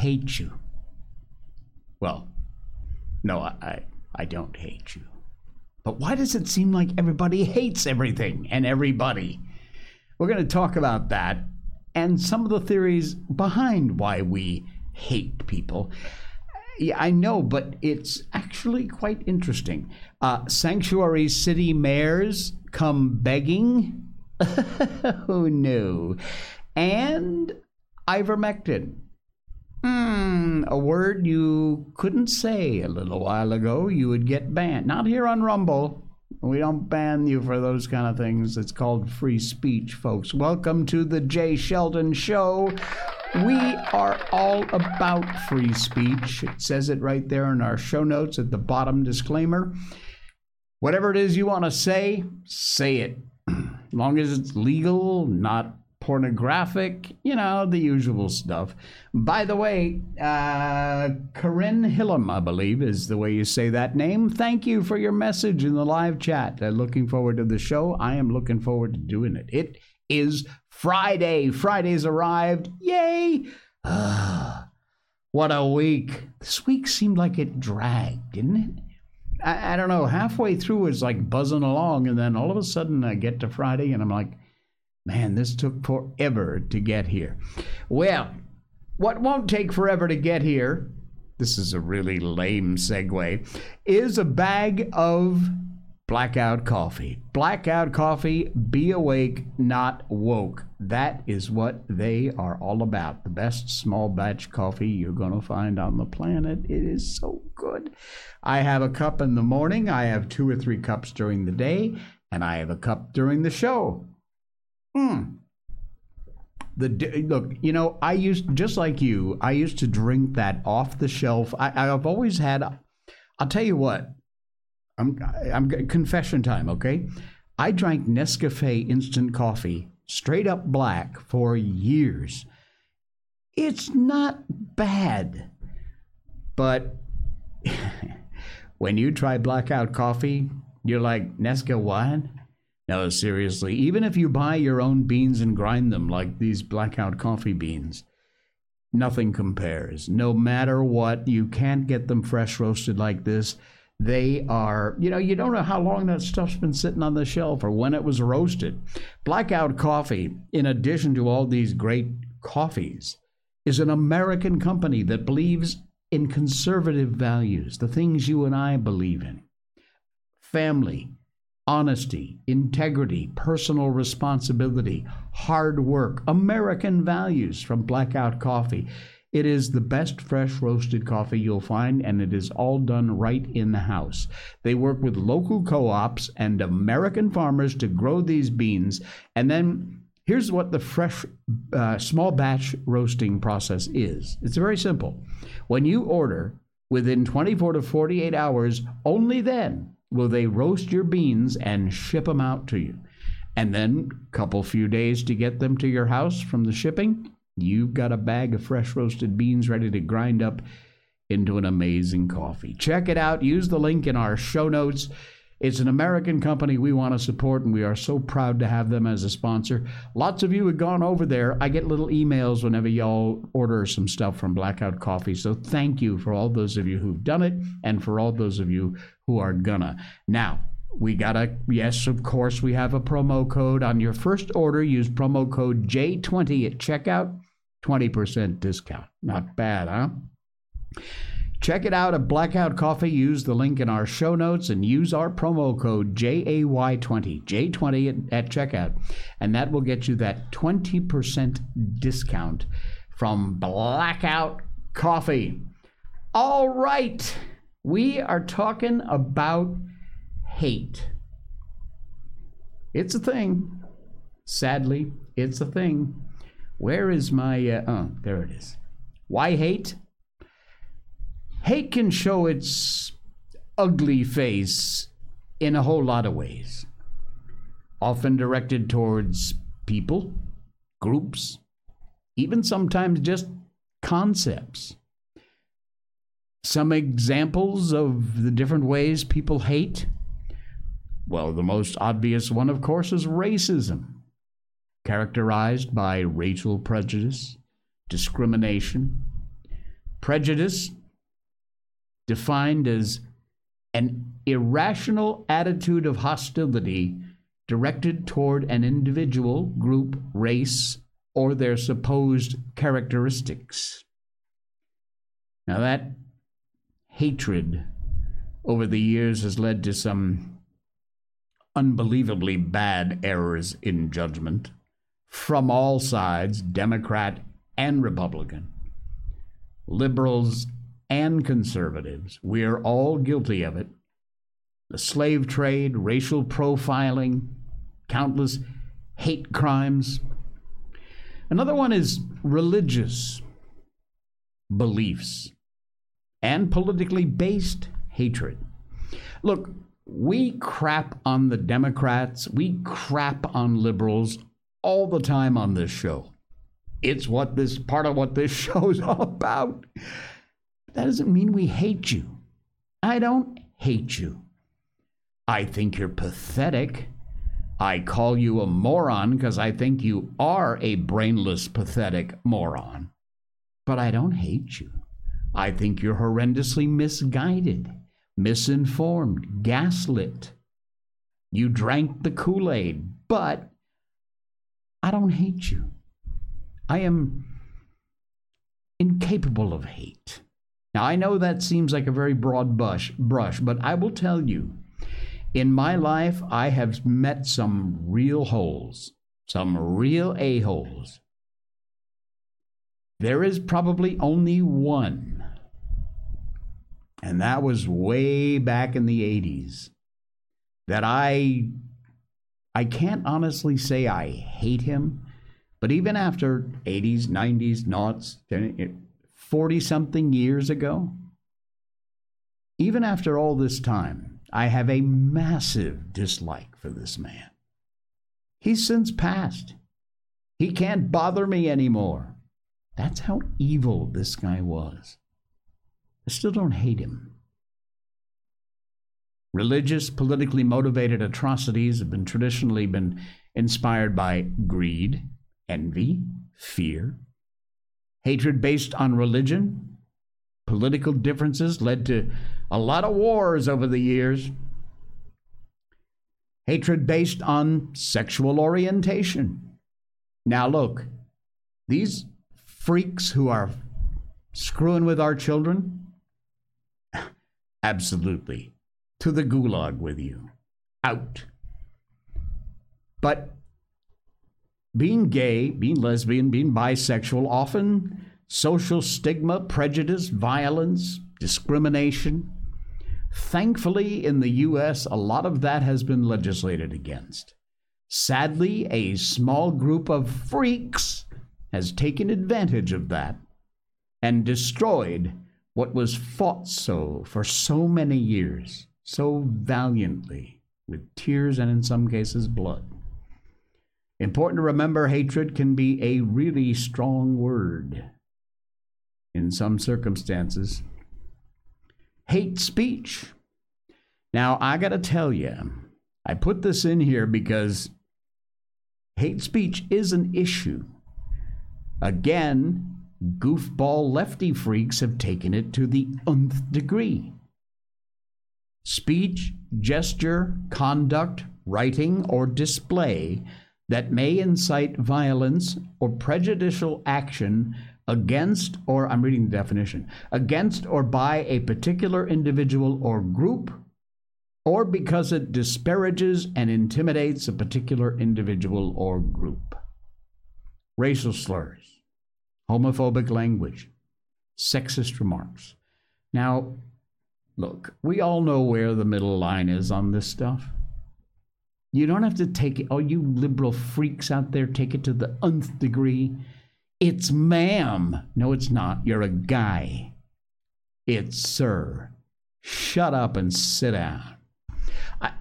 hate you. Well, no, I, I don't hate you. But why does it seem like everybody hates everything and everybody? We're going to talk about that and some of the theories behind why we hate people. Yeah, I know, but it's actually quite interesting. Uh, sanctuary city mayors come begging. oh no. And ivermectin. Hmm, a word you couldn't say a little while ago. You would get banned. Not here on Rumble. We don't ban you for those kind of things. It's called free speech, folks. Welcome to the Jay Sheldon Show. We are all about free speech. It says it right there in our show notes at the bottom disclaimer. Whatever it is you want to say, say it. As long as it's legal, not pornographic, you know, the usual stuff. By the way, uh, Corinne Hillam, I believe, is the way you say that name. Thank you for your message in the live chat. Uh, looking forward to the show. I am looking forward to doing it. It is Friday. Friday's arrived. Yay! Ah, what a week. This week seemed like it dragged, didn't it? I, I don't know. Halfway through, it's like buzzing along, and then all of a sudden, I get to Friday, and I'm like, Man, this took forever to get here. Well, what won't take forever to get here, this is a really lame segue, is a bag of blackout coffee. Blackout coffee, be awake, not woke. That is what they are all about. The best small batch coffee you're going to find on the planet. It is so good. I have a cup in the morning, I have two or three cups during the day, and I have a cup during the show. Hmm. The look, you know, I used just like you. I used to drink that off the shelf. I, I've always had. I'll tell you what. I'm I'm confession time. Okay, I drank Nescafe instant coffee straight up black for years. It's not bad, but when you try blackout coffee, you're like Nesca what? No, seriously, even if you buy your own beans and grind them like these blackout coffee beans, nothing compares. No matter what, you can't get them fresh roasted like this. They are, you know, you don't know how long that stuff's been sitting on the shelf or when it was roasted. Blackout Coffee, in addition to all these great coffees, is an American company that believes in conservative values, the things you and I believe in family, honesty, integrity, personal responsibility, hard work, American values from Blackout Coffee. It is the best fresh roasted coffee you'll find, and it is all done right in the house. They work with local co ops and American farmers to grow these beans. And then here's what the fresh, uh, small batch roasting process is it's very simple. When you order, within 24 to 48 hours, only then will they roast your beans and ship them out to you. And then a couple few days to get them to your house from the shipping, you've got a bag of fresh roasted beans ready to grind up into an amazing coffee. Check it out. Use the link in our show notes. It's an American company we want to support, and we are so proud to have them as a sponsor. Lots of you have gone over there. I get little emails whenever y'all order some stuff from Blackout Coffee. So thank you for all those of you who've done it and for all those of you who are gonna. Now, we gotta, yes, of course, we have a promo code. On your first order, use promo code J20 at checkout, 20% discount. Not bad, huh? Check it out at Blackout Coffee. Use the link in our show notes and use our promo code JAY20, J20 at, at checkout. And that will get you that 20% discount from Blackout Coffee. All right. We are talking about hate. It's a thing. Sadly, it's a thing. Where is my. Uh, oh, there it is. Why hate? Hate can show its ugly face in a whole lot of ways, often directed towards people, groups, even sometimes just concepts. Some examples of the different ways people hate? Well, the most obvious one, of course, is racism, characterized by racial prejudice, discrimination, Prejudice, defined as an irrational attitude of hostility directed toward an individual, group, race, or their supposed characteristics. Now, that hatred over the years has led to some unbelievably bad errors in judgment from all sides, Democrat and Republican, liberals and conservatives. We're all guilty of it. The slave trade, racial profiling, countless hate crimes. Another one is religious beliefs and politically based hatred. Look, we crap on the Democrats, we crap on liberals all the time on this show. It's what this part of what this show is all about. That doesn't mean we hate you. I don't hate you. I think you're pathetic. I call you a moron because I think you are a brainless, pathetic moron. But I don't hate you. I think you're horrendously misguided, misinformed, gaslit. You drank the Kool Aid, but I don't hate you. I am incapable of hate. Now, I know that seems like a very broad brush, brush, but I will tell you, in my life, I have met some real holes, some real a-holes. There is probably only one, and that was way back in the 80s, that I I can't honestly say I hate him, but even after 80s, 90s, noughts, 40 something years ago, even after all this time, I have a massive dislike for this man. He's since passed. He can't bother me anymore. That's how evil this guy was. I still don't hate him. Religious, politically motivated atrocities have been traditionally been inspired by greed, envy, fear. Hatred based on religion, political differences led to a lot of wars over the years. Hatred based on sexual orientation. Now, look, these freaks who are screwing with our children, absolutely to the gulag with you. Out. But being gay, being lesbian, being bisexual, often social stigma, prejudice, violence, discrimination. Thankfully, in the U.S., a lot of that has been legislated against. Sadly, a small group of freaks has taken advantage of that and destroyed what was fought so for so many years so valiantly with tears and in some cases blood. Important to remember hatred can be a really strong word in some circumstances. Hate speech. Now, I got to tell you, I put this in here because hate speech is an issue. Again, goofball lefty freaks have taken it to the nth degree speech, gesture, conduct, writing, or display that may incite violence or prejudicial action against, or I'm reading the definition, against or by a particular individual or group, or because it disparages and intimidates a particular individual or group. Racial slurs, homophobic language, sexist remarks. Now, Look, we all know where the middle line is on this stuff. You don't have to take it, oh, you liberal freaks out there, take it to the nth degree. It's ma'am. No, it's not. You're a guy. It's sir. Shut up and sit down. I,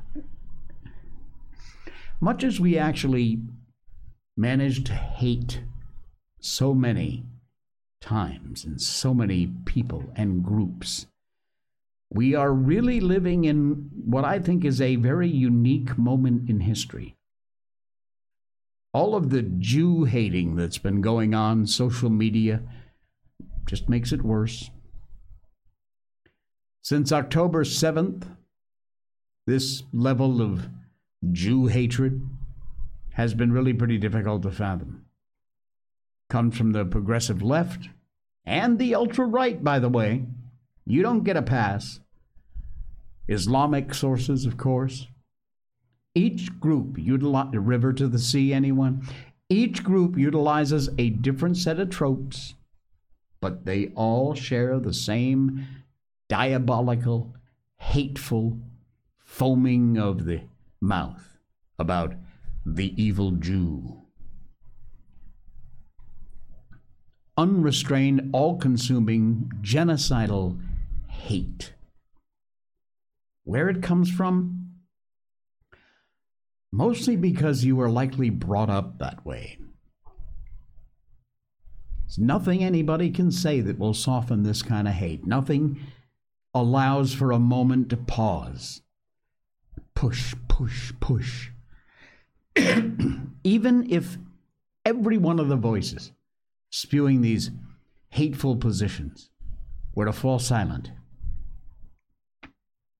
much as we actually manage to hate so many times and so many people and groups, we are really living in what I think is a very unique moment in history. All of the Jew hating that's been going on social media, just makes it worse. Since October 7th, this level of Jew hatred has been really pretty difficult to fathom. Comes from the progressive left and the ultra right, by the way. You don't get a pass. Islamic sources, of course. Each group utilize the river to the sea, anyone? Each group utilizes a different set of tropes, but they all share the same diabolical, hateful foaming of the mouth about the evil Jew. Unrestrained, all consuming, genocidal hate. Where it comes from? Mostly because you were likely brought up that way. There's nothing anybody can say that will soften this kind of hate. Nothing allows for a moment to pause. Push, push, push. Even if every one of the voices spewing these hateful positions were to fall silent,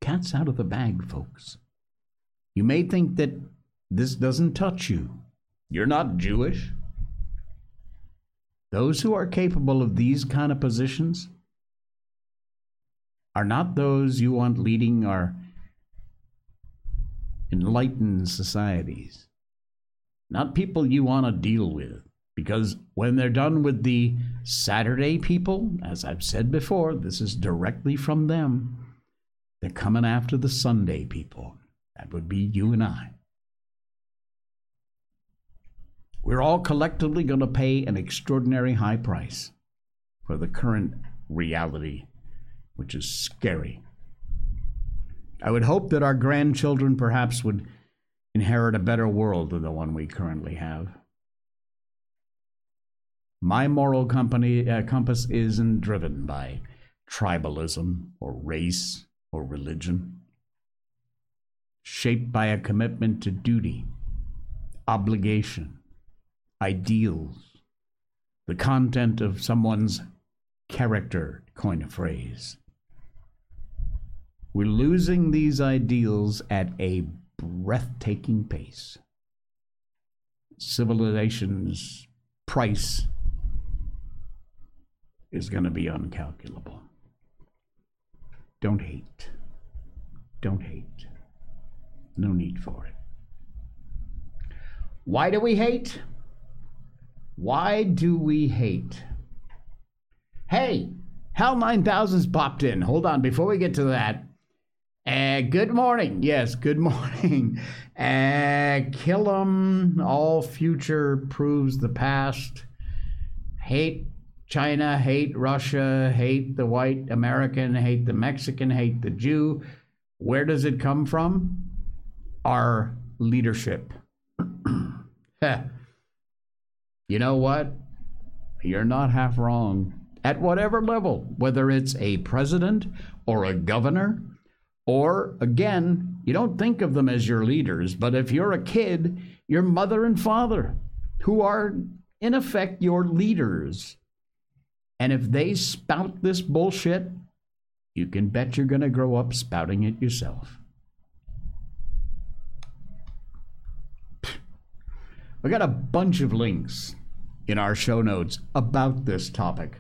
cat's out of the bag, folks. You may think that this doesn't touch you. You're not Jewish. Those who are capable of these kind of positions are not those you want leading our enlightened societies. Not people you want to deal with. Because when they're done with the Saturday people, as I've said before, this is directly from them. They're coming after the Sunday people. That would be you and I. We're all collectively going to pay an extraordinary high price for the current reality, which is scary. I would hope that our grandchildren perhaps would inherit a better world than the one we currently have. My moral company, uh, compass isn't driven by tribalism or race or religion, shaped by a commitment to duty, obligation, ideals, the content of someone's character, coin a phrase. We're losing these ideals at a breathtaking pace. Civilization's price is going to be uncalculable. Don't hate. Don't hate. No need for it. Why do we hate? Why do we hate? Hey, Hal 9000's popped in. Hold on, before we get to that, uh, good morning. Yes, good morning. Uh, kill them. All future proves the past. Hate China, hate Russia, hate the white American, hate the Mexican, hate the Jew. Where does it come from? Our leadership. you know what? You're not half wrong. At whatever level, whether it's a president or a governor or again, you don't think of them as your leaders, but if you're a kid, your mother and father, who are in effect your leaders. And if they spout this bullshit, you can bet you're going to grow up spouting it yourself. We got a bunch of links in our show notes about this topic.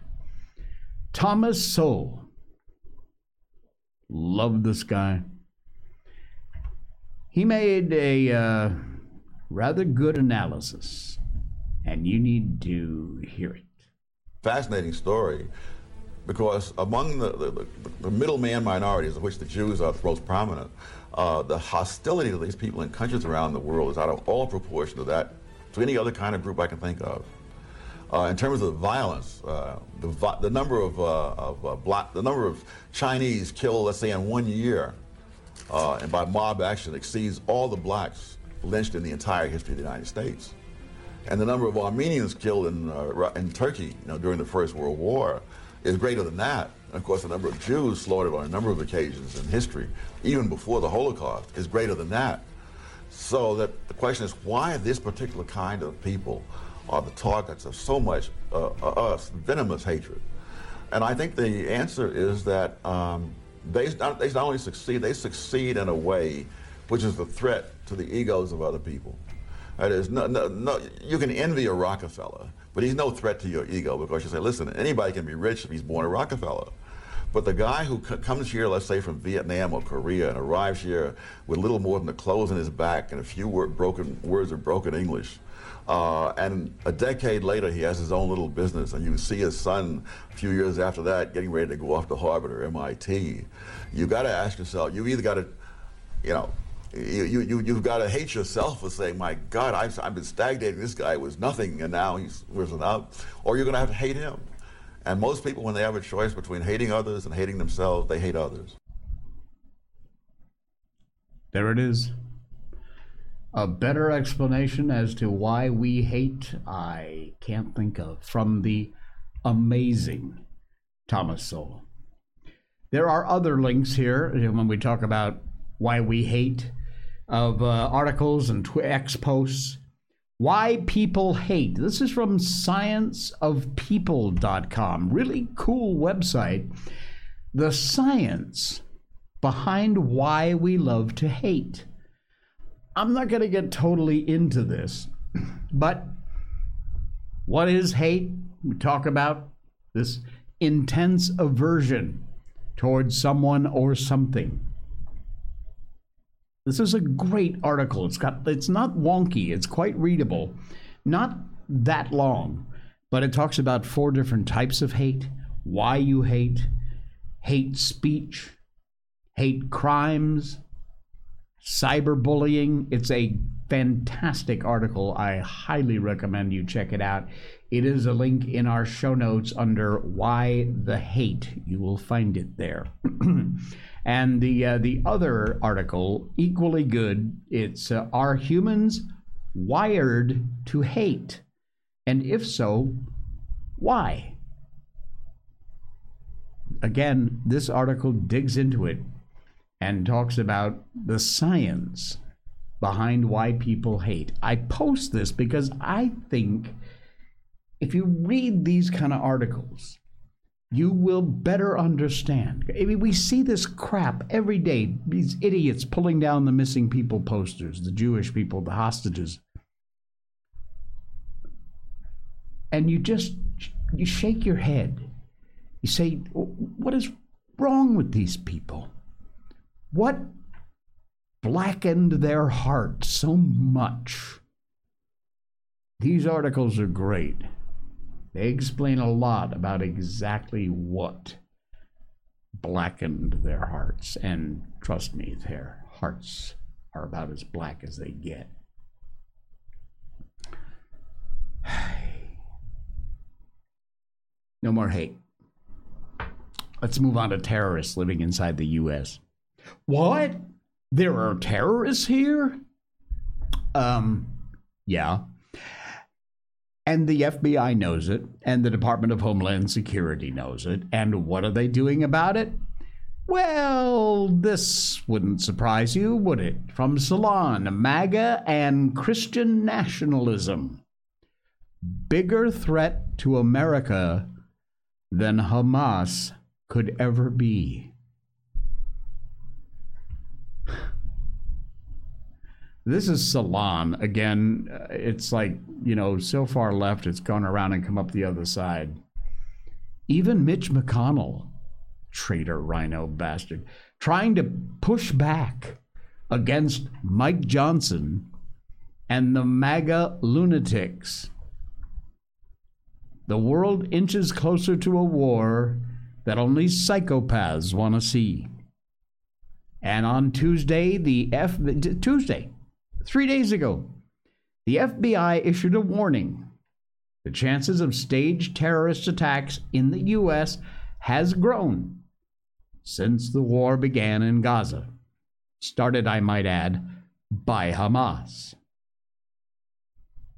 Thomas Sowell Love this guy. He made a uh, rather good analysis, and you need to hear it. Fascinating story because among the, the, the middleman minorities, of which the Jews are the most prominent, uh, the hostility to these people in countries around the world is out of all proportion to that, to any other kind of group I can think of. Uh, in terms of violence, uh, the, the, number of, uh, of uh, black, the number of Chinese killed, let's say, in one year, uh, and by mob action exceeds all the blacks lynched in the entire history of the United States. And the number of Armenians killed in, uh, in Turkey you know, during the First World War is greater than that. And of course, the number of Jews slaughtered on a number of occasions in history, even before the Holocaust, is greater than that. So that the question is, why this particular kind of people are the targets of so much uh, uh, us venomous hatred. And I think the answer is that um, they, not, they not only succeed, they succeed in a way which is a threat to the egos of other people. That is, no, no, no, you can envy a Rockefeller, but he's no threat to your ego because you say, listen, anybody can be rich if he's born a Rockefeller. But the guy who comes here, let's say from Vietnam or Korea, and arrives here with little more than the clothes on his back and a few broken words of broken English, uh, and a decade later, he has his own little business, and you see his son a few years after that getting ready to go off to Harvard or MIT. You got to ask yourself, You've either got to, you know, you, you, you've got to hate yourself for saying, my God, I've, I've been stagnating. This guy was nothing, and now he's risen up. Or you're going to have to hate him. And most people, when they have a choice between hating others and hating themselves, they hate others. There it is. A better explanation as to why we hate, I can't think of, from the amazing Thomas Sowell. There are other links here when we talk about why we hate of uh, articles and tw- X posts. Why people hate. This is from scienceofpeople.com. Really cool website. The science behind why we love to hate. I'm not going to get totally into this, but what is hate? We talk about this intense aversion towards someone or something. This is a great article. It's got it's not wonky, it's quite readable. Not that long, but it talks about four different types of hate, why you hate, hate speech, hate crimes, cyberbullying. It's a fantastic article. I highly recommend you check it out. It is a link in our show notes under Why the Hate. You will find it there. And the uh, the other article, equally good, it's uh, Are humans wired to hate? And if so, why? Again, this article digs into it and talks about the science behind why people hate. I post this because I think if you read these kind of articles, you will better understand. I mean, we see this crap every day. These idiots pulling down the missing people posters, the Jewish people, the hostages. And you just you shake your head. You say, "What is wrong with these people? What blackened their heart so much?" These articles are great. They explain a lot about exactly what blackened their hearts. And trust me, their hearts are about as black as they get. No more hate. Let's move on to terrorists living inside the U.S. What? There are terrorists here? Um, yeah. And the FBI knows it, and the Department of Homeland Security knows it. And what are they doing about it? Well, this wouldn't surprise you, would it? From Salon, MAGA, and Christian nationalism. Bigger threat to America than Hamas could ever be. This is Salon. Again, uh, it's like, you know, so far left, it's gone around and come up the other side. Even Mitch McConnell, traitor RINO bastard, trying to push back against Mike Johnson and the MAGA lunatics. The world inches closer to a war that only psychopaths want to see. And on Tuesday, the F Tuesday, Three days ago, the FBI issued a warning. The chances of staged terrorist attacks in the U.S. has grown since the war began in Gaza. Started, I might add, by Hamas.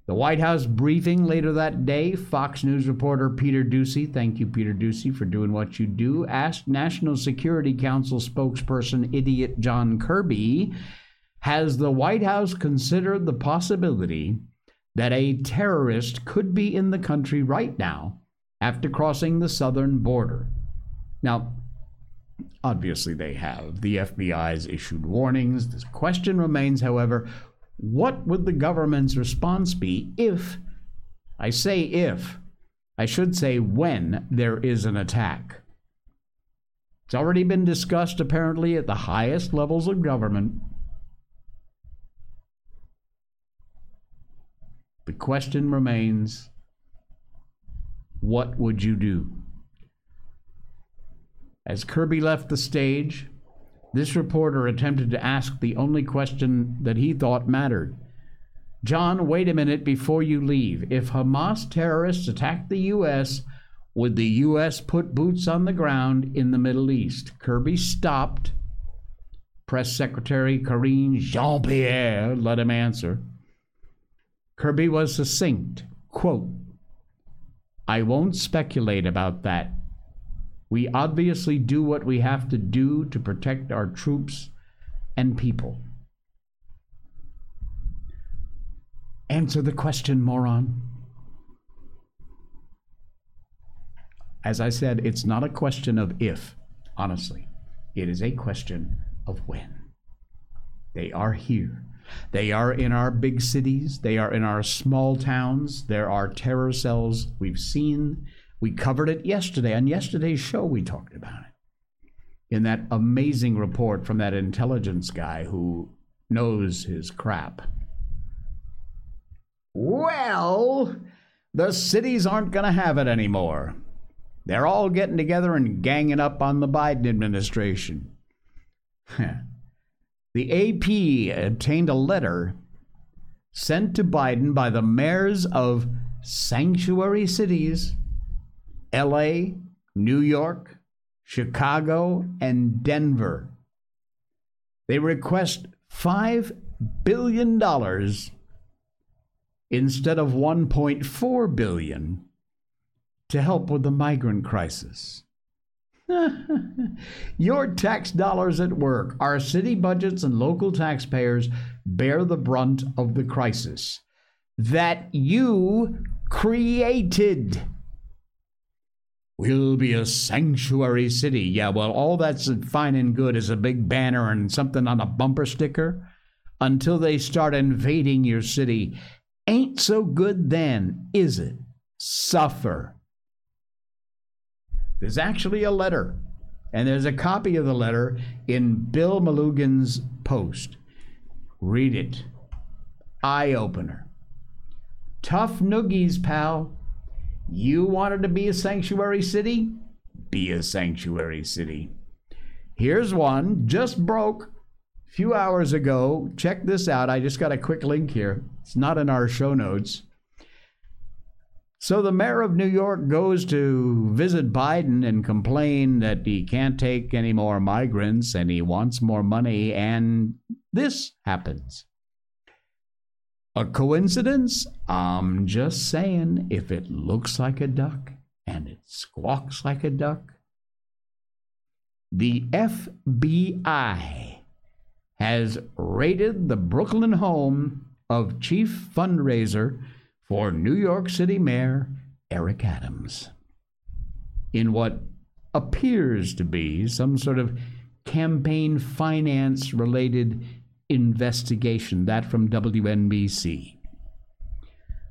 The White House briefing later that day, Fox News reporter Peter Doocy, thank you, Peter Doocy, for doing what you do, asked National Security Council spokesperson idiot John Kirby has the White House considered the possibility that a terrorist could be in the country right now after crossing the southern border. Now, obviously they have. The FBI's issued warnings. The question remains, however, what would the government's response be if, I say if, I should say when there is an attack? It's already been discussed apparently at the highest levels of government. The question remains what would you do? As Kirby left the stage, this reporter attempted to ask the only question that he thought mattered. John, wait a minute before you leave. If Hamas terrorists attack the U.S., would the U.S. put boots on the ground in the Middle East? Kirby stopped. Press Secretary Karine Jean Pierre let him answer. Kirby was succinct. Quote, I won't speculate about that. We obviously do what we have to do to protect our troops and people. Answer the question, moron. As I said, it's not a question of if, honestly. It is a question of when. They are here. They are in our big cities. They are in our small towns. There are terror cells. We've seen, we covered it yesterday. On yesterday's show, we talked about it. In that amazing report from that intelligence guy who knows his crap. Well, the cities aren't going to have it anymore. They're all getting together and ganging up on the Biden administration. The AP obtained a letter sent to Biden by the mayors of sanctuary cities LA, New York, Chicago, and Denver. They request $5 billion instead of 1.4 billion to help with the migrant crisis. Your tax dollars at work. Our city budgets and local taxpayers bear the brunt of the crisis that you created. We'll be a sanctuary city. Yeah, well, all that's fine and good as a big banner and something on a bumper sticker until they start invading your city. Ain't so good then, is it? Suffer. There's actually a letter, and there's a copy of the letter in Bill Melugin's post. Read it. Eye opener. Tough noogies, pal. You wanted to be a sanctuary city? Be a sanctuary city. Here's one, just broke a few hours ago. Check this out. I just got a quick link here. It's not in our show notes. So the mayor of New York goes to visit Biden and complain that he can't take any more migrants and he wants more money, and this happens. A coincidence? I'm just saying, if it looks like a duck and it squawks like a duck. The FBI has raided the Brooklyn home of chief fundraiser for New York City Mayor Eric Adams in what appears to be some sort of campaign finance related investigation. That from WNBC.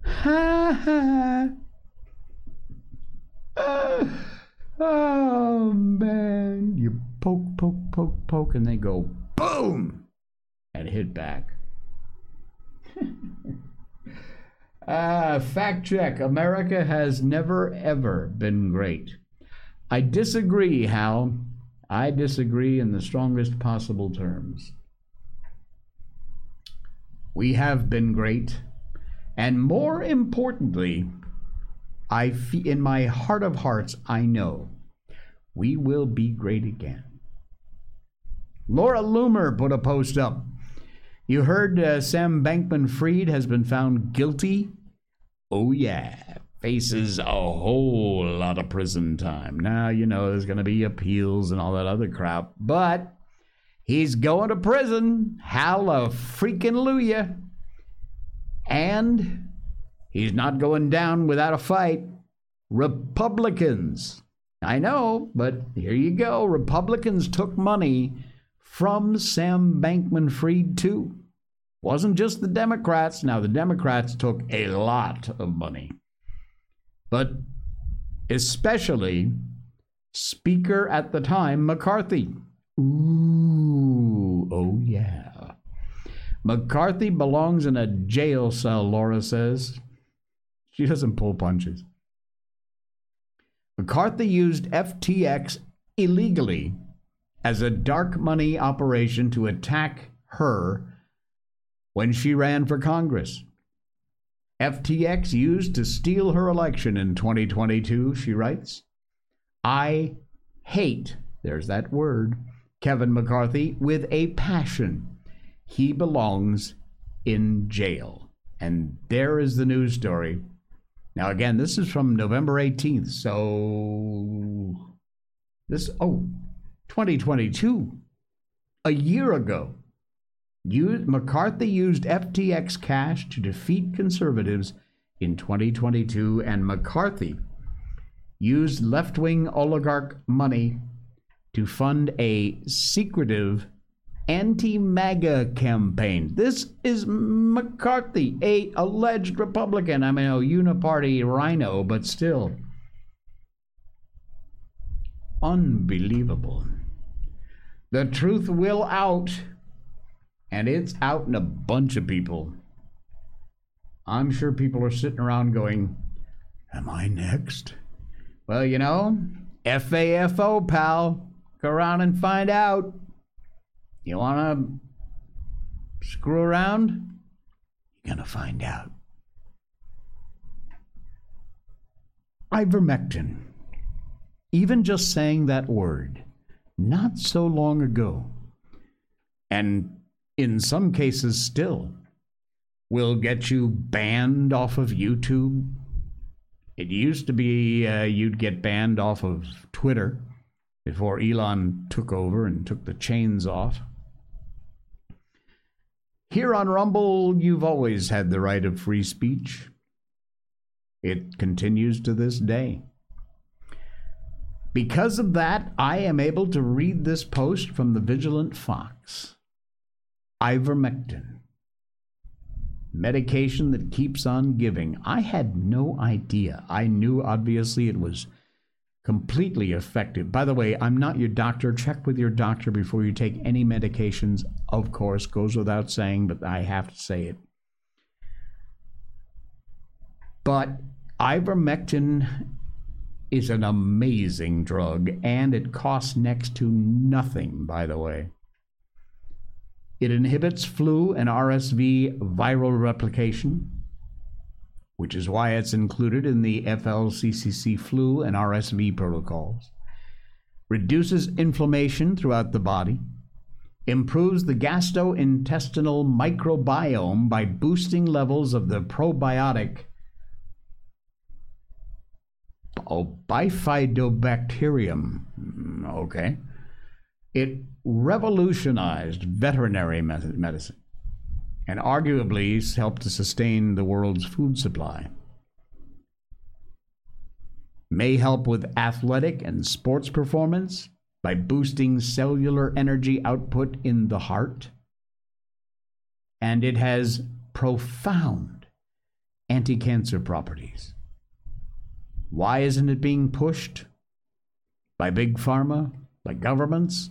Ha ha. oh man. You poke, poke, poke, poke, and they go boom and hit back. Ah, fact check. America has never, ever been great. I disagree, Hal. I disagree in the strongest possible terms. We have been great. And more importantly, I fe- in my heart of hearts, I know we will be great again. Laura Loomer put a post up. You heard uh, Sam Bankman Fried has been found guilty Oh, yeah. Faces a whole lot of prison time. Now, you know, there's going to be appeals and all that other crap, but he's going to prison. Hallelujah. freaking And he's not going down without a fight. Republicans. I know, but here you go. Republicans took money from Sam Bankman Fried, too. Wasn't just the Democrats. Now, the Democrats took a lot of money, but especially Speaker at the time, McCarthy. Ooh, oh yeah. McCarthy belongs in a jail cell, Laura says. She doesn't pull punches. McCarthy used FTX illegally as a dark money operation to attack her when she ran for Congress. FTX used to steal her election in 2022, she writes. I hate, there's that word, Kevin McCarthy with a passion. He belongs in jail. And there is the news story. Now, again, this is from November 18th. So, this, oh, 2022, a year ago. McCarthy used FTX cash to defeat conservatives in 2022, and McCarthy used left wing oligarch money to fund a secretive anti MAGA campaign. This is McCarthy, a alleged Republican. I mean, a uniparty RINO, but still. Unbelievable. The truth will out, and it's out in a bunch of people. I'm sure people are sitting around going, Am I next? Well, you know, FAFO, pal. Go around and find out. You want to screw around? You're going to find out. Ivermectin. Even just saying that word, not so long ago, and in some cases still, will get you banned off of YouTube. It used to be uh, you'd get banned off of Twitter before Elon took over and took the chains off. Here on Rumble, you've always had the right of free speech. It continues to this day. Because of that, I am able to read this post from the Vigilant Fox. Ivermectin. Medication that keeps on giving. I had no idea. I knew, obviously, it was completely effective. By the way, I'm not your doctor. Check with your doctor before you take any medications. Of course, goes without saying, but I have to say it. But ivermectin is an amazing drug, and it costs next to nothing, by the way. It inhibits flu and RSV viral replication which is why it's included in the FLCCC flu and RSV protocols, reduces inflammation throughout the body, improves the gastrointestinal microbiome by boosting levels of the probiotic bifidobacterium. Mm, okay. It revolutionized veterinary medicine and arguably helped to sustain the world's food supply. May help with athletic and sports performance by boosting cellular energy output in the heart. And it has profound anti cancer properties. Why isn't it being pushed? By big pharma, by governments?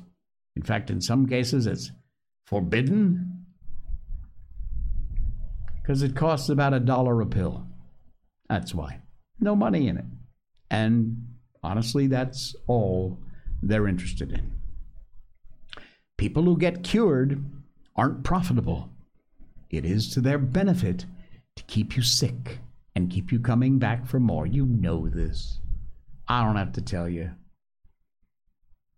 In fact, in some cases, it's forbidden because it costs about a dollar a pill. That's why. No money in it. And honestly, that's all they're interested in. People who get cured aren't profitable. It is to their benefit to keep you sick and keep you coming back for more. You know this. I don't have to tell you.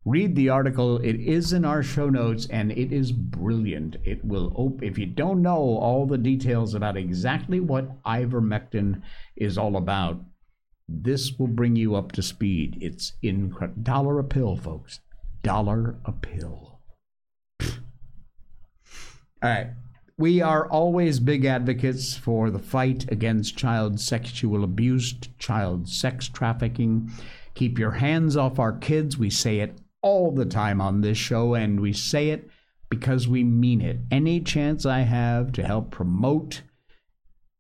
Read the article. It is in our show notes and it is brilliant. It will op- if you don't know all the details about exactly what ivermectin is all about, this will bring you up to speed. It's in dollar a pill, folks. Dollar a pill. all right. We are always big advocates for the fight against child sexual abuse, child sex trafficking. Keep your hands off our kids. We say it all the time on this show, and we say it because we mean it. Any chance I have to help promote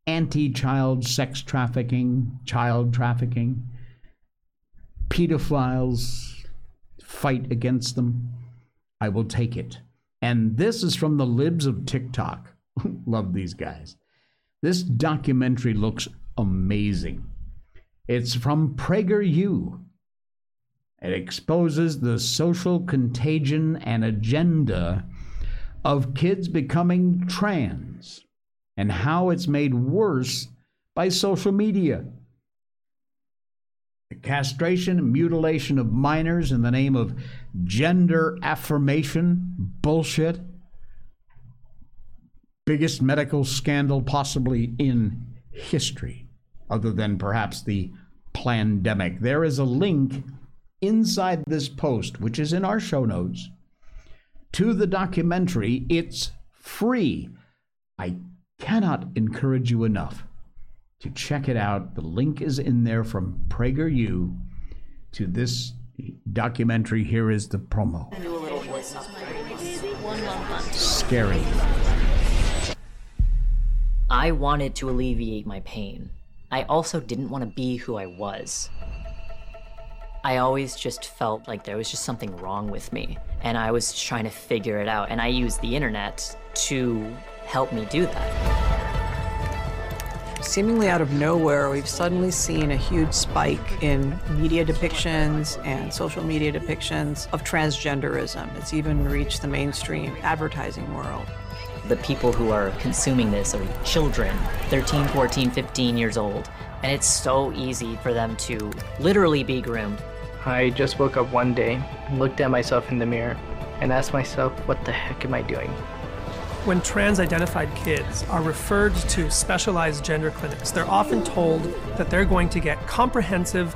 anti child sex trafficking, child trafficking, pedophiles, fight against them, I will take it. And this is from the libs of TikTok. Love these guys. This documentary looks amazing. It's from PragerU. It exposes the social contagion and agenda of kids becoming trans and how it's made worse by social media. The castration and mutilation of minors in the name of gender affirmation bullshit biggest medical scandal possibly in history, other than perhaps the pandemic. There is a link inside this post, which is in our show notes, to the documentary. It's free. I cannot encourage you enough to check it out. The link is in there from PragerU to this documentary. Here is the promo. Scary. I wanted to alleviate my pain. I also didn't want to be who I was. I always just felt like there was just something wrong with me, and I was trying to figure it out, and I used the internet to help me do that. Seemingly out of nowhere, we've suddenly seen a huge spike in media depictions and social media depictions of transgenderism. It's even reached the mainstream advertising world the people who are consuming this are children 13 14 15 years old and it's so easy for them to literally be groomed. I just woke up one day looked at myself in the mirror and asked myself what the heck am i doing? When trans identified kids are referred to specialized gender clinics, they're often told that they're going to get comprehensive,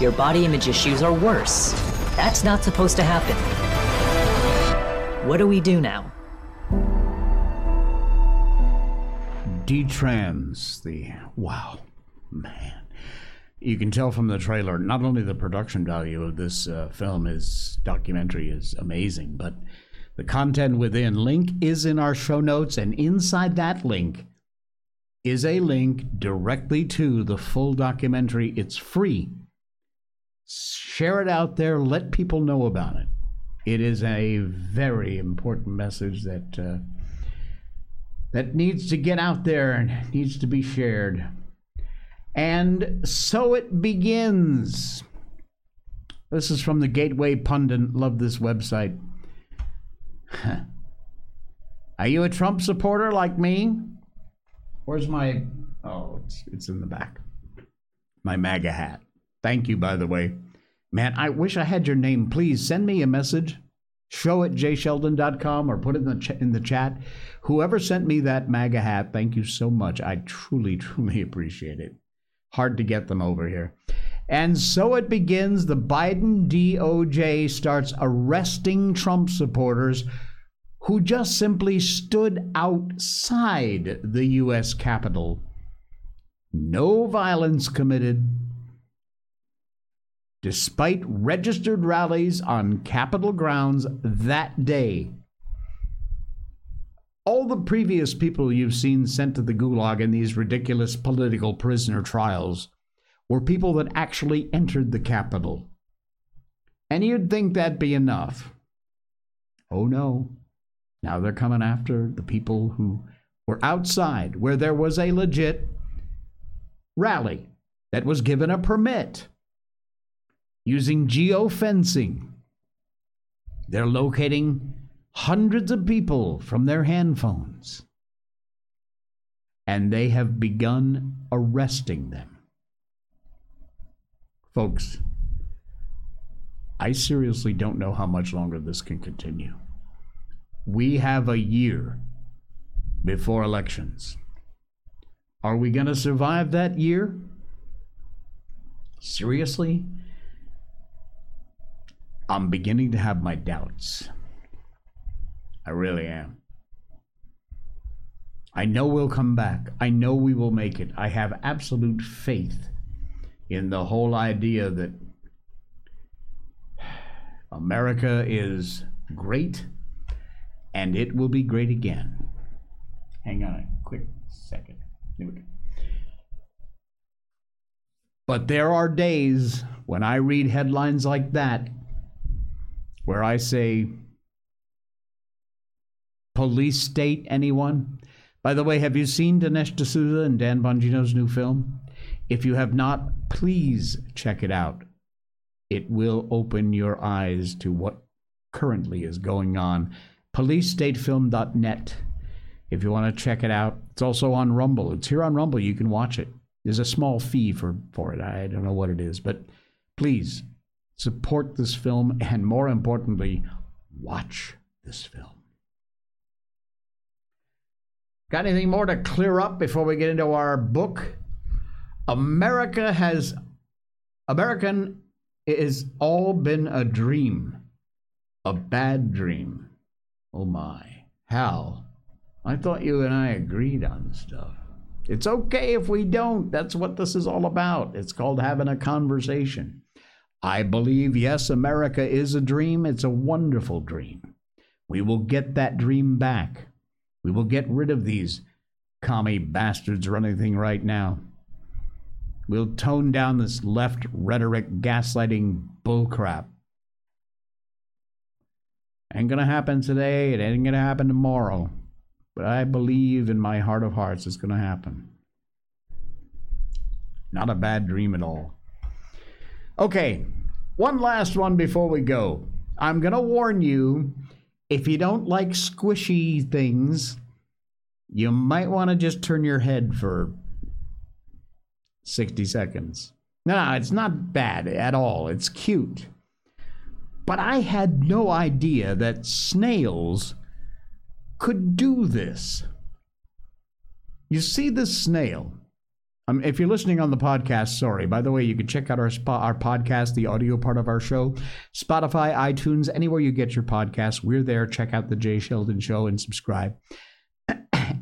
your body image issues are worse. That's not supposed to happen. What do we do now? Detrans, the wow, man. You can tell from the trailer, not only the production value of this uh, film is documentary is amazing, but the content within. Link is in our show notes, and inside that link is a link directly to the full documentary. It's free share it out there, let people know about it. It is a very important message that uh, that needs to get out there and needs to be shared. And so it begins. This is from the Gateway Pundit. Love this website. Are you a Trump supporter like me? Where's my. Oh, it's, it's in the back. My MAGA hat. Thank you, by the way. Man, I wish I had your name. Please send me a message. Show at jsheldon.com or put it in the, ch- in the chat. Whoever sent me that MAGA hat, thank you so much. I truly, truly appreciate it. Hard to get them over here. And so it begins. The Biden DOJ starts arresting Trump supporters who just simply stood outside the U.S. Capitol. No violence committed, despite registered rallies on Capitol grounds that day. All the previous people you've seen sent to the gulag in these ridiculous political prisoner trials were people that actually entered the Capitol. And you'd think that'd be enough. Oh no. Now they're coming after the people who were outside where there was a legit rally that was given a permit using geofencing. They're locating hundreds of people from their handphones and they have begun arresting them. Folks, I seriously don't know how much longer this can continue. We have a year before elections. Are we going to survive that year? Seriously? I'm beginning to have my doubts. I really am. I know we'll come back. I know we will make it. I have absolute faith in the whole idea that America is great and it will be great again. Hang on a quick second. But there are days when I read headlines like that where I say, Police state, anyone? By the way, have you seen Dinesh D'Souza and Dan Bongino's new film? If you have not, please check it out. It will open your eyes to what currently is going on. PoliceStateFilm.net. If you want to check it out, it's also on Rumble. It's here on Rumble. You can watch it. There's a small fee for, for it. I don't know what it is, but please support this film and more importantly, watch this film. Got anything more to clear up before we get into our book? America has American has all been a dream. A bad dream. Oh my. Hal, I thought you and I agreed on stuff. It's okay if we don't. That's what this is all about. It's called having a conversation. I believe, yes, America is a dream. It's a wonderful dream. We will get that dream back. We will get rid of these commie bastards running thing right now. We'll tone down this left rhetoric, gaslighting bullcrap. Ain't gonna happen today. It ain't gonna happen tomorrow. But I believe in my heart of hearts it's gonna happen. Not a bad dream at all. Okay, one last one before we go. I'm gonna warn you if you don't like squishy things, you might want to just turn your head for 60 seconds. No, it's not bad at all. It's cute. But I had no idea that snails could do this. You see this snail. Um, if you're listening on the podcast, sorry. By the way, you can check out our our podcast, the audio part of our show, Spotify, iTunes, anywhere you get your podcasts. We're there. Check out the Jay Sheldon Show and subscribe.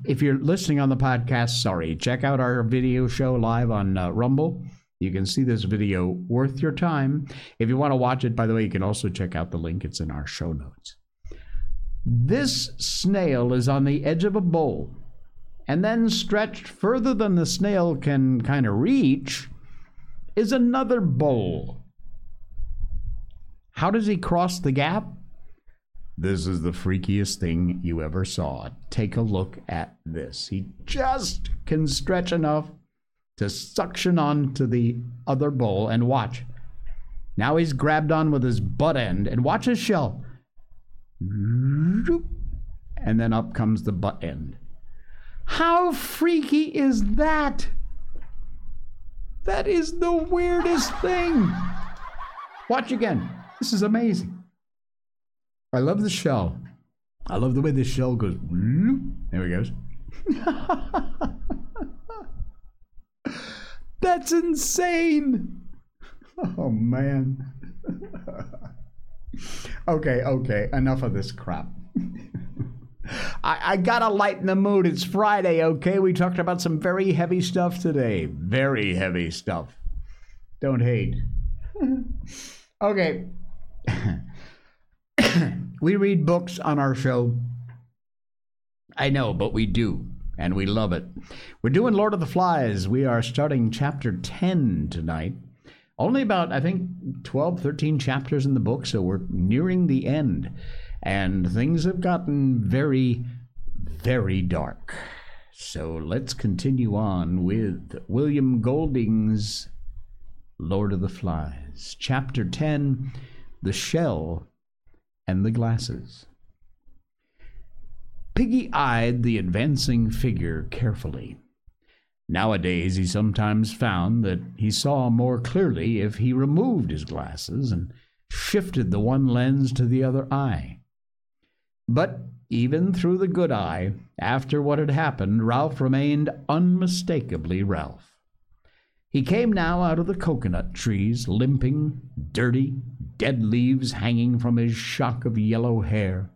if you're listening on the podcast, sorry. Check out our video show live on uh, Rumble. You can see this video worth your time. If you want to watch it, by the way, you can also check out the link. It's in our show notes. This snail is on the edge of a bowl and then stretched further than the snail can kind of reach is another bowl. How does he cross the gap? This is the freakiest thing you ever saw. Take a look at this. He just can stretch enough to suction onto the other bowl and watch. Now he's grabbed on with his butt end and watch his shell. And then up comes the butt end. How freaky is that? That is the weirdest thing. Watch again. This is amazing. I love the shell. I love the way the shell goes. There he goes. That's insane. Oh, man. okay, okay. Enough of this crap. I, I gotta lighten the mood. It's Friday, okay? We talked about some very heavy stuff today. Very heavy stuff. Don't hate. okay. we read books on our show. I know, but we do, and we love it. We're doing Lord of the Flies. We are starting chapter 10 tonight. Only about, I think, 12, 13 chapters in the book, so we're nearing the end and things have gotten very, very dark. So let's continue on with William Golding's Lord of the Flies, Chapter 10 The Shell and the Glasses. Piggy eyed the advancing figure carefully. Nowadays, he sometimes found that he saw more clearly if he removed his glasses and shifted the one lens to the other eye. But even through the good eye, after what had happened, Ralph remained unmistakably Ralph. He came now out of the coconut trees, limping, dirty, dead leaves hanging from his shock of yellow hair.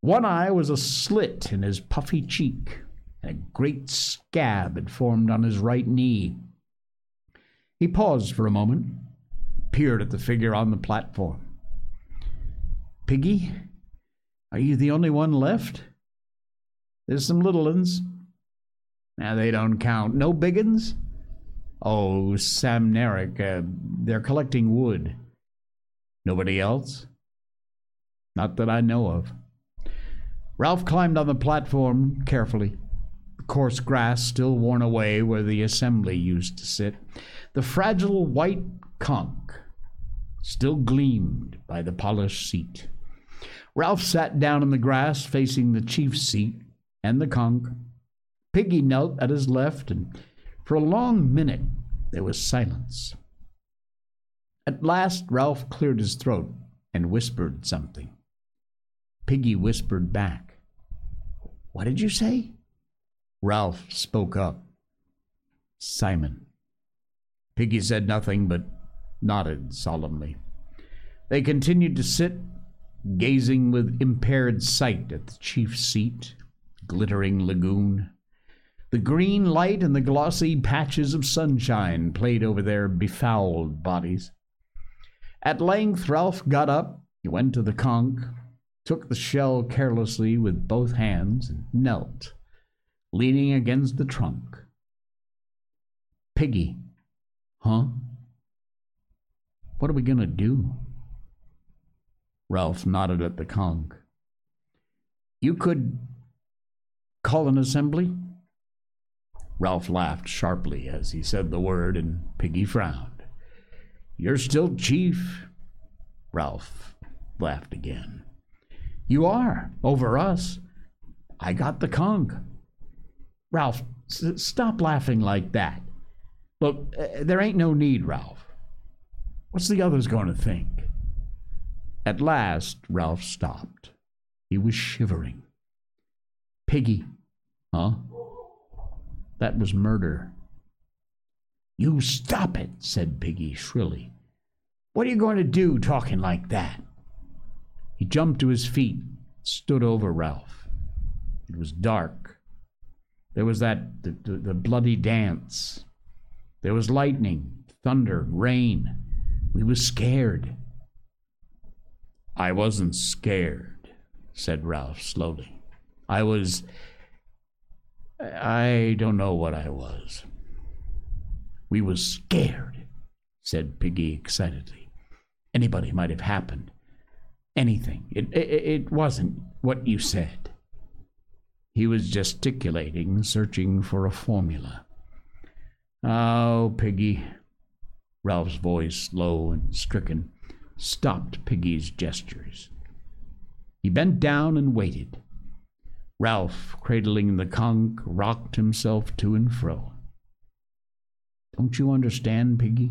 One eye was a slit in his puffy cheek, and a great scab had formed on his right knee. He paused for a moment, peered at the figure on the platform. Piggy, are you the only one left? There's some little uns. Now they don't count. No big uns? Oh, Samneric, uh, they're collecting wood. Nobody else? Not that I know of. Ralph climbed on the platform carefully. The coarse grass still worn away where the assembly used to sit. The fragile white conch still gleamed by the polished seat. Ralph sat down in the grass facing the chief's seat and the conch. Piggy knelt at his left, and for a long minute there was silence. At last, Ralph cleared his throat and whispered something. Piggy whispered back. What did you say? Ralph spoke up. Simon. Piggy said nothing but nodded solemnly. They continued to sit, gazing with impaired sight at the chief's seat, glittering lagoon. The green light and the glossy patches of sunshine played over their befouled bodies. At length, Ralph got up, he went to the conch, took the shell carelessly with both hands, and knelt, leaning against the trunk. Piggy, huh? What are we going to do? Ralph nodded at the conch. You could call an assembly? Ralph laughed sharply as he said the word, and Piggy frowned. You're still chief. Ralph laughed again. You are, over us. I got the conch. Ralph, s- stop laughing like that. Look, uh, there ain't no need, Ralph. What's the others going to think? At last, Ralph stopped. He was shivering. Piggy, huh? That was murder. You stop it, said Piggy shrilly. What are you going to do talking like that? He jumped to his feet, stood over Ralph. It was dark. There was that the, the, the bloody dance. There was lightning, thunder, rain. We was scared. I wasn't scared, said Ralph slowly. I was. I don't know what I was. We was scared, said Piggy excitedly. Anybody might have happened. Anything. It, it, it wasn't what you said. He was gesticulating, searching for a formula. Oh, Piggy. Ralph's voice, low and stricken, stopped Piggy's gestures. He bent down and waited. Ralph, cradling the conch, rocked himself to and fro. Don't you understand, Piggy?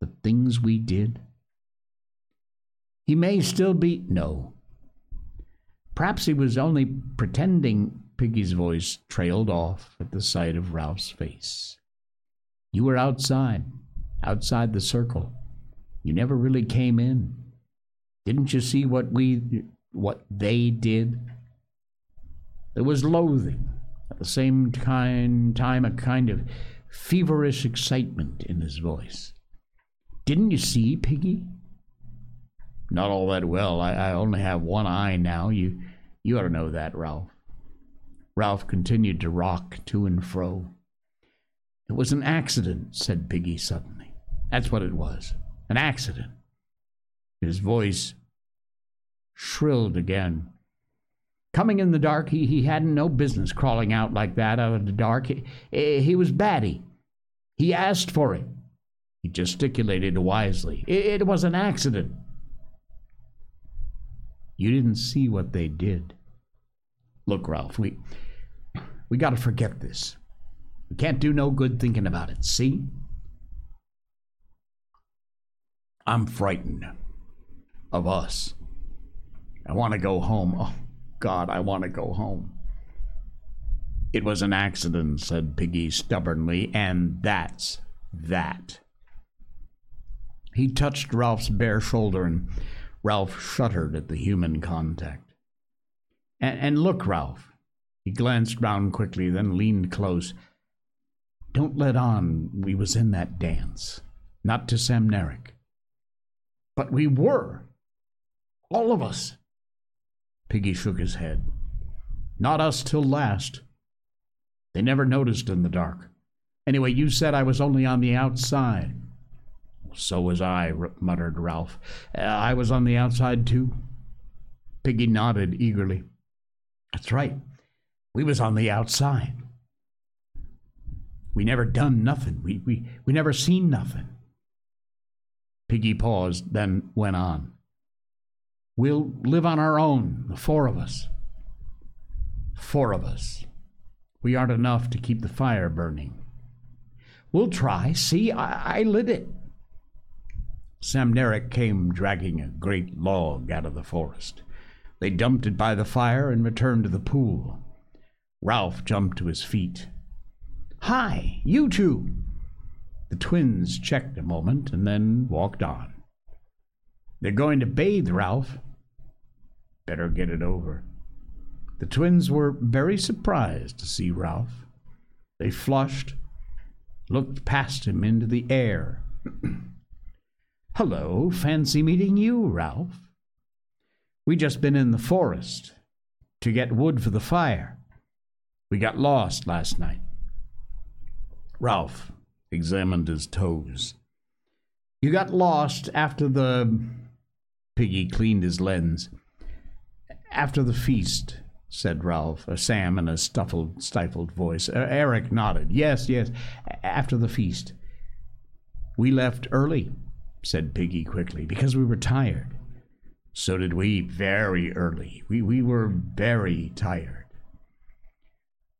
The things we did? He may still be. No. Perhaps he was only pretending. Piggy's voice trailed off at the sight of Ralph's face. You were outside, outside the circle. You never really came in. Didn't you see what we, what they did? There was loathing, at the same time, time a kind of feverish excitement in his voice. Didn't you see, Piggy? Not all that well. I, I only have one eye now. You, you ought to know that, Ralph. Ralph continued to rock to and fro. It was an accident, said Piggy suddenly. That's what it was. An accident. His voice shrilled again. Coming in the dark, he, he hadn't no business crawling out like that out of the dark. He, he was batty. He asked for it. He gesticulated wisely. It, it was an accident. You didn't see what they did. Look, Ralph, we we got to forget this. We can't do no good thinking about it, see? I'm frightened of us. I want to go home. Oh, God, I want to go home. It was an accident, said Piggy stubbornly, and that's that. He touched Ralph's bare shoulder, and Ralph shuddered at the human contact. And, and look, Ralph. He glanced round quickly, then leaned close. Don't let on we was in that dance. Not to Samneric. But we were. All of us. Piggy shook his head. Not us till last. They never noticed in the dark. Anyway, you said I was only on the outside. So was I, muttered Ralph. Uh, I was on the outside, too. Piggy nodded eagerly. That's right. We was on the outside. We never done nothing. We, we, we never seen nothing. Piggy paused, then went on. We'll live on our own, the four of us. Four of us. We aren't enough to keep the fire burning. We'll try. See, I, I lit it. Samneric came dragging a great log out of the forest. They dumped it by the fire and returned to the pool. Ralph jumped to his feet. Hi, you two! The twins checked a moment and then walked on. They're going to bathe, Ralph. Better get it over. The twins were very surprised to see Ralph. They flushed, looked past him into the air. Hello, fancy meeting you, Ralph. We just been in the forest to get wood for the fire. We got lost last night. Ralph examined his toes. You got lost after the. Piggy cleaned his lens. After the feast, said Ralph, uh, Sam in a stuffled, stifled voice. Uh, Eric nodded. Yes, yes, after the feast. We left early, said Piggy quickly, because we were tired. So did we, very early. We, we were very tired.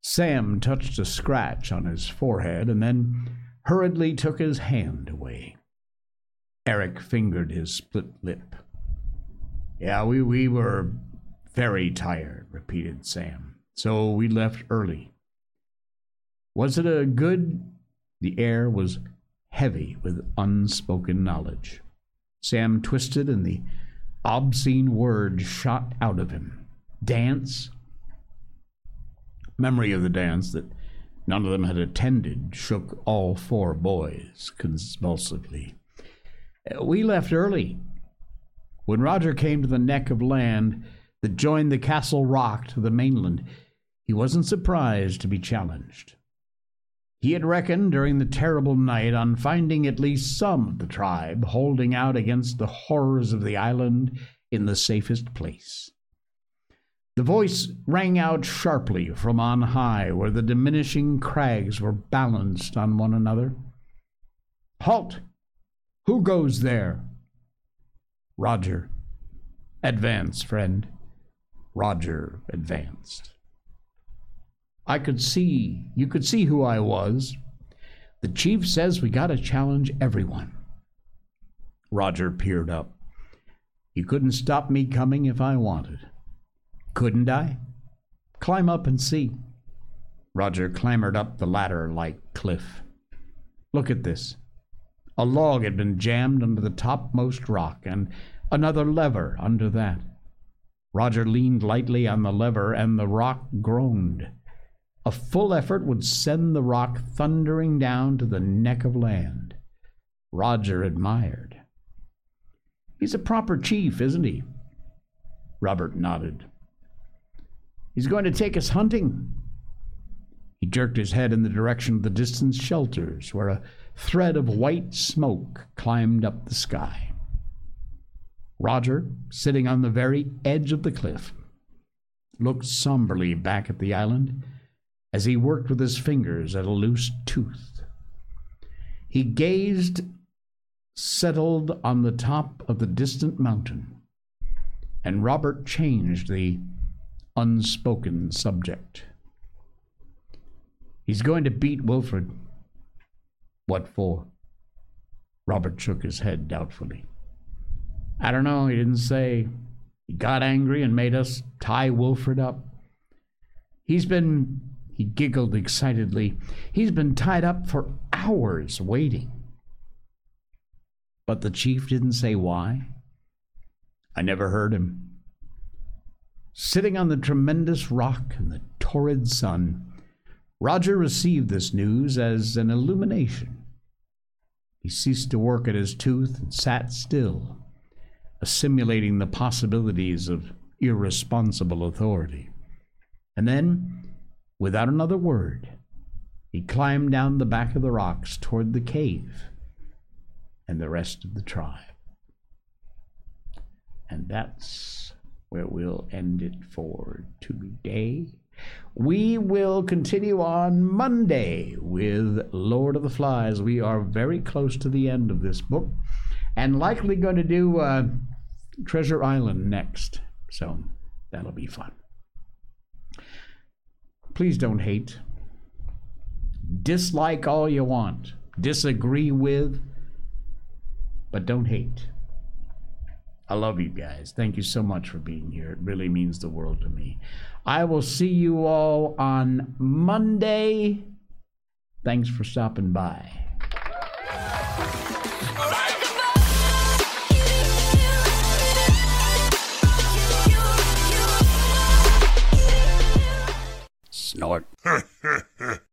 Sam touched a scratch on his forehead and then hurriedly took his hand away. Eric fingered his split lip. Yeah, we, we were very tired, repeated Sam. So we left early. Was it a good? The air was heavy with unspoken knowledge. Sam twisted and the obscene words shot out of him. Dance? Memory of the dance that none of them had attended shook all four boys convulsively. We left early. When Roger came to the neck of land that joined the Castle Rock to the mainland, he wasn't surprised to be challenged. He had reckoned during the terrible night on finding at least some of the tribe holding out against the horrors of the island in the safest place. The voice rang out sharply from on high, where the diminishing crags were balanced on one another. Halt! Who goes there? Roger. Advance, friend. Roger advanced. I could see, you could see who I was. The chief says we gotta challenge everyone. Roger peered up. You couldn't stop me coming if I wanted. Couldn't I? Climb up and see. Roger clambered up the ladder like cliff. Look at this. A log had been jammed under the topmost rock, and another lever under that. Roger leaned lightly on the lever, and the rock groaned. A full effort would send the rock thundering down to the neck of land. Roger admired. He's a proper chief, isn't he? Robert nodded. He's going to take us hunting. He jerked his head in the direction of the distant shelters, where a thread of white smoke climbed up the sky. Roger, sitting on the very edge of the cliff, looked somberly back at the island as he worked with his fingers at a loose tooth. He gazed settled on the top of the distant mountain, and Robert changed the unspoken subject. He's going to beat Wilfred. What for? Robert shook his head doubtfully. I don't know, he didn't say. He got angry and made us tie Wilfred up. He's been, he giggled excitedly, he's been tied up for hours waiting. But the chief didn't say why. I never heard him. Sitting on the tremendous rock in the torrid sun, Roger received this news as an illumination. He ceased to work at his tooth and sat still, assimilating the possibilities of irresponsible authority. And then, without another word, he climbed down the back of the rocks toward the cave and the rest of the tribe. And that's where we'll end it for today. We will continue on Monday with Lord of the Flies. We are very close to the end of this book and likely going to do uh, Treasure Island next. So that'll be fun. Please don't hate. Dislike all you want. Disagree with, but don't hate. I love you guys. Thank you so much for being here. It really means the world to me. I will see you all on Monday. Thanks for stopping by. Snort.